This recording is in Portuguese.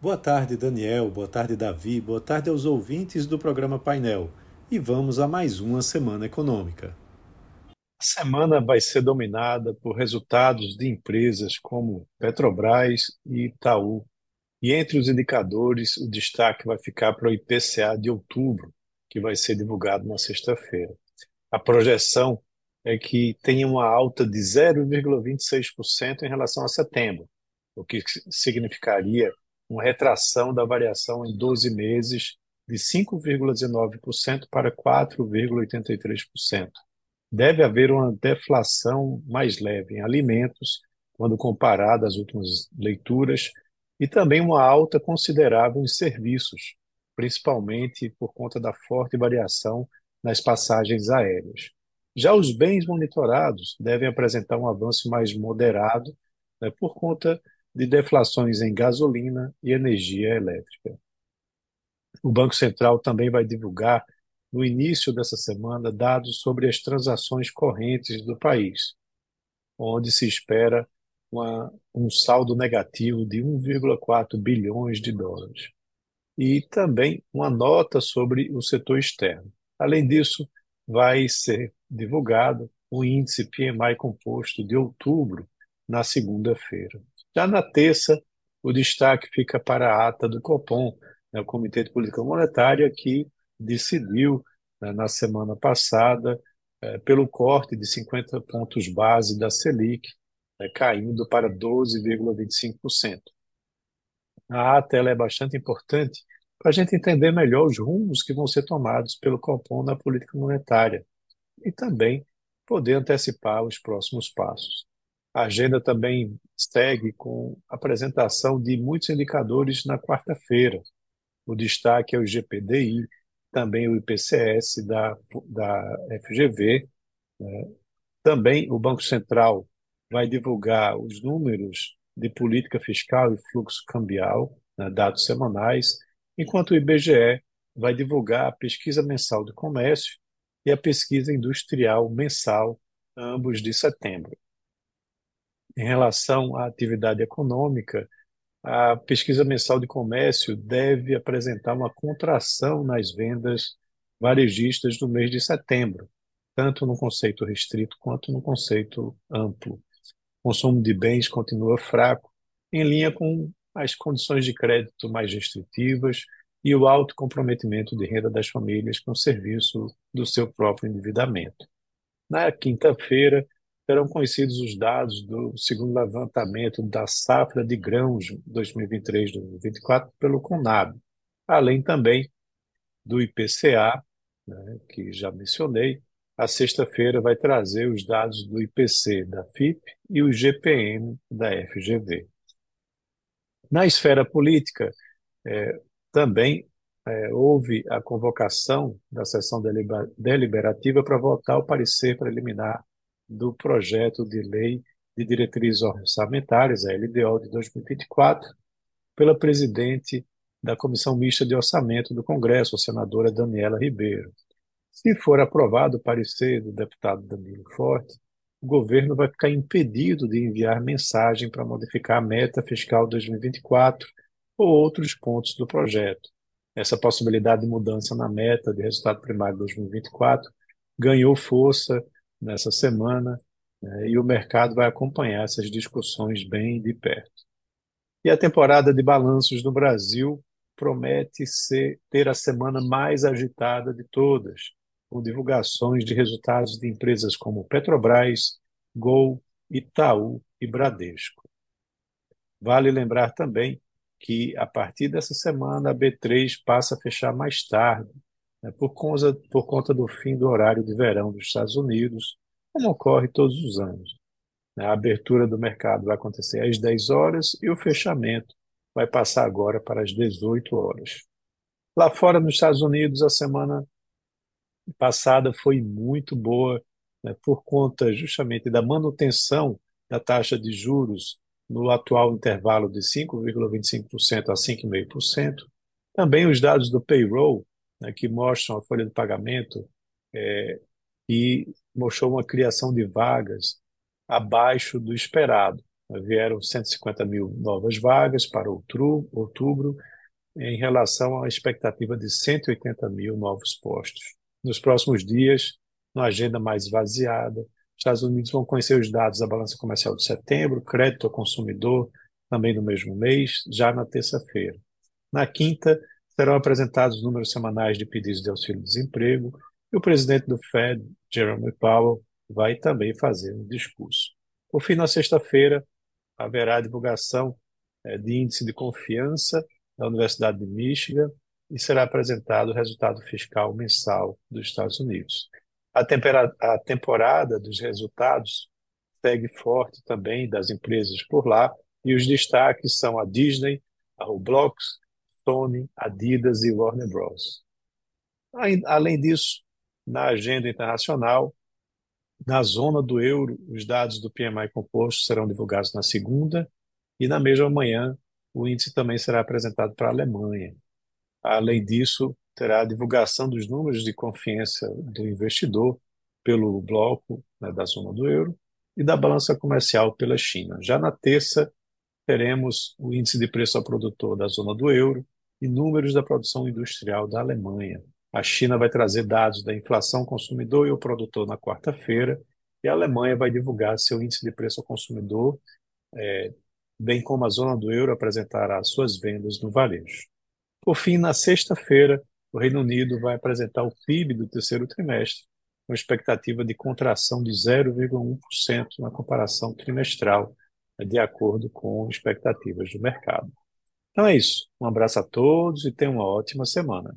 Boa tarde, Daniel. Boa tarde, Davi. Boa tarde aos ouvintes do programa Painel. E vamos a mais uma semana econômica. A semana vai ser dominada por resultados de empresas como Petrobras e Itaú. E entre os indicadores, o destaque vai ficar para o IPCA de outubro, que vai ser divulgado na sexta-feira. A projeção é que tenha uma alta de 0,26% em relação a setembro, o que significaria uma retração da variação em 12 meses de 5,19% para 4,83%. Deve haver uma deflação mais leve em alimentos, quando comparada às últimas leituras, e também uma alta considerável em serviços, principalmente por conta da forte variação nas passagens aéreas. Já os bens monitorados devem apresentar um avanço mais moderado, né, por conta de deflações em gasolina e energia elétrica. O Banco Central também vai divulgar, no início dessa semana, dados sobre as transações correntes do país, onde se espera uma, um saldo negativo de 1,4 bilhões de dólares. E também uma nota sobre o setor externo. Além disso, vai ser divulgado o índice PMI composto de outubro na segunda-feira. Já na terça, o destaque fica para a ata do Copom, né, o Comitê de Política Monetária, que decidiu, né, na semana passada, é, pelo corte de 50 pontos base da Selic, né, caindo para 12,25%. A ata é bastante importante para a gente entender melhor os rumos que vão ser tomados pelo Copom na política monetária e também poder antecipar os próximos passos. A agenda também segue com apresentação de muitos indicadores na quarta-feira. O destaque é o GPDI, também o IPCS da, da FGV. Né? Também o Banco Central vai divulgar os números de política fiscal e fluxo cambial, né, dados semanais, enquanto o IBGE vai divulgar a pesquisa mensal de comércio e a pesquisa industrial mensal, ambos de setembro. Em relação à atividade econômica, a pesquisa mensal de comércio deve apresentar uma contração nas vendas varejistas do mês de setembro, tanto no conceito restrito quanto no conceito amplo. O consumo de bens continua fraco, em linha com as condições de crédito mais restritivas e o alto comprometimento de renda das famílias com o serviço do seu próprio endividamento. Na quinta-feira, serão conhecidos os dados do segundo levantamento da safra de grãos 2023-2024 pelo Conab, além também do IPCA, né, que já mencionei. A sexta-feira vai trazer os dados do IPC da FIP e o GPM da FGV. Na esfera política, é, também é, houve a convocação da sessão deliberativa para votar o parecer preliminar do projeto de lei de diretrizes orçamentárias, a LDO de 2024, pela presidente da Comissão Mista de Orçamento do Congresso, a senadora Daniela Ribeiro. Se for aprovado o parecer do deputado Danilo Forte, o governo vai ficar impedido de enviar mensagem para modificar a meta fiscal 2024 ou outros pontos do projeto. Essa possibilidade de mudança na meta de resultado primário 2024 ganhou força nessa semana né, e o mercado vai acompanhar essas discussões bem de perto. E a temporada de balanços no Brasil promete ser, ter a semana mais agitada de todas, com divulgações de resultados de empresas como Petrobras, Gol, Itaú e Bradesco. Vale lembrar também que, a partir dessa semana, a B3 passa a fechar mais tarde, né, por, conta, por conta do fim do horário de verão dos Estados Unidos, como ocorre todos os anos. Né. A abertura do mercado vai acontecer às 10 horas e o fechamento vai passar agora para as 18 horas. Lá fora, nos Estados Unidos, a semana passada foi muito boa, né, por conta justamente da manutenção da taxa de juros no atual intervalo de 5,25% a 5,5%. Também os dados do payroll né, que mostram a folha de pagamento é, e mostrou uma criação de vagas abaixo do esperado. vieram 150 mil novas vagas para outubro, em relação à expectativa de 180 mil novos postos. Nos próximos dias, numa agenda mais esvaziada, Estados Unidos vão conhecer os dados da balança comercial de setembro, crédito ao consumidor, também no mesmo mês, já na terça-feira. Na quinta, serão apresentados os números semanais de pedidos de auxílio-desemprego e o presidente do Fed, Jerome Powell, vai também fazer um discurso. Por fim, na sexta-feira, haverá divulgação é, de índice de confiança da Universidade de Michigan e será apresentado o resultado fiscal mensal dos Estados Unidos. A, a temporada dos resultados segue forte também das empresas por lá e os destaques são a Disney, a Roblox, Adidas e Warner Bros. Além disso, na agenda internacional, na zona do euro, os dados do PMI composto serão divulgados na segunda e na mesma manhã o índice também será apresentado para a Alemanha. Além disso, terá a divulgação dos números de confiança do investidor pelo bloco né, da zona do euro e da balança comercial pela China. Já na terça, teremos o índice de preço ao produtor da zona do euro e números da produção industrial da Alemanha. A China vai trazer dados da inflação consumidor e o produtor na quarta-feira, e a Alemanha vai divulgar seu índice de preço ao consumidor, é, bem como a zona do euro apresentará suas vendas no varejo. Por fim, na sexta-feira, o Reino Unido vai apresentar o PIB do terceiro trimestre, com expectativa de contração de 0,1% na comparação trimestral, de acordo com expectativas do mercado. Então é isso. Um abraço a todos e tenham uma ótima semana.